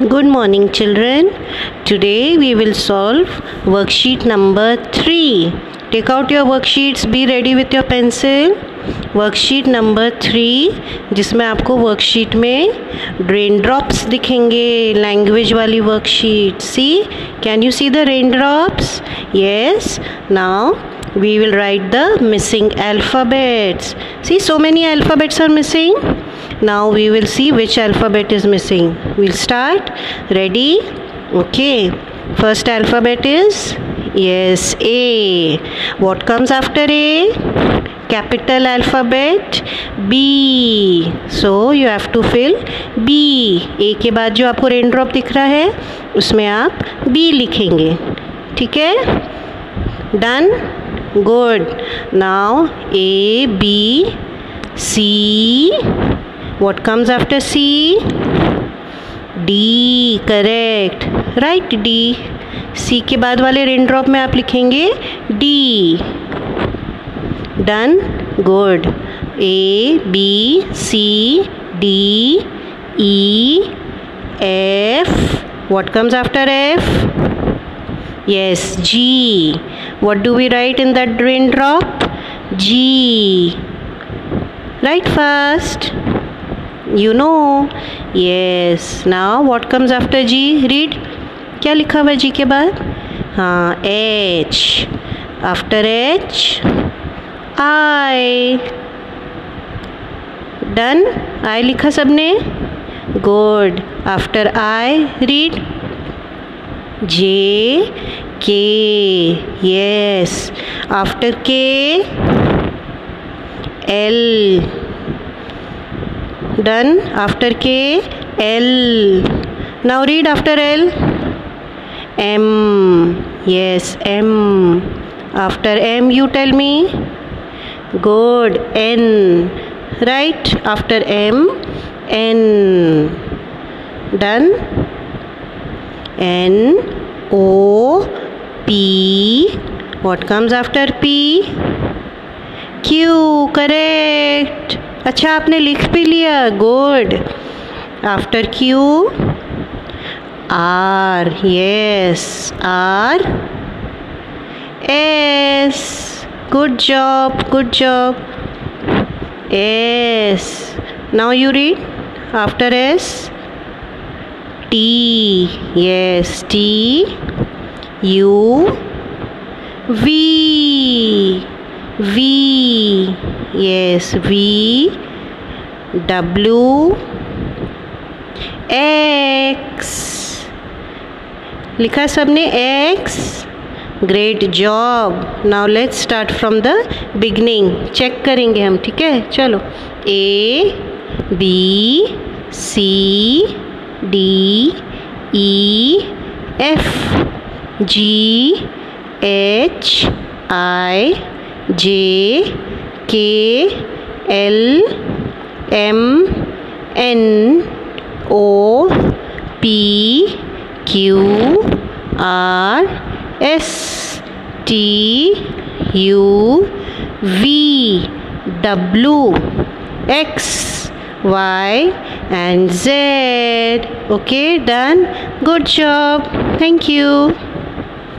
Good morning, children. Today we will solve worksheet number 3. Take out your worksheets, be ready with your pencil. Worksheet number three जिसमें आपको worksheet में rain drops दिखेंगे language वाली worksheet see can you see the rain drops yes now we will write the missing alphabets see so many alphabets are missing now we will see which alphabet is missing we'll start ready okay first alphabet is yes a what comes after a capital alphabet b so you have to fill b a के बाद जो आपको rain drop दिख रहा है उसमें आप b लिखेंगे ठीक है done good now A B C what comes after C? D correct right D सी के बाद वाले रेन ड्रॉप में आप लिखेंगे D done good A B C D E F what comes after F? Yes, G. What do we write in that raindrop? G. Write first. You know Yes. Now what comes after G read क्या लिखा हुआ G के बाद? हाँ H after H I done I लिखा सबने? Good after I read J K yes after K L done after k l. Now read after l. M yes m. After m you tell me. Good n. Right after m n. Done. N o p. What comes after p? Q correct अच्छा आपने लिख भी लिया। Good after Q R yes R S good job good job S now you read after S T yes T U V V yes, V, W, X. लिखा सबने X. Great job now let's start from the beginning check करेंगे हम, ठीक है? चलो. A B C D E F G H I J K L M N O P Q R S T U V W X Y and Z. Okay, done. Good job. Thank you.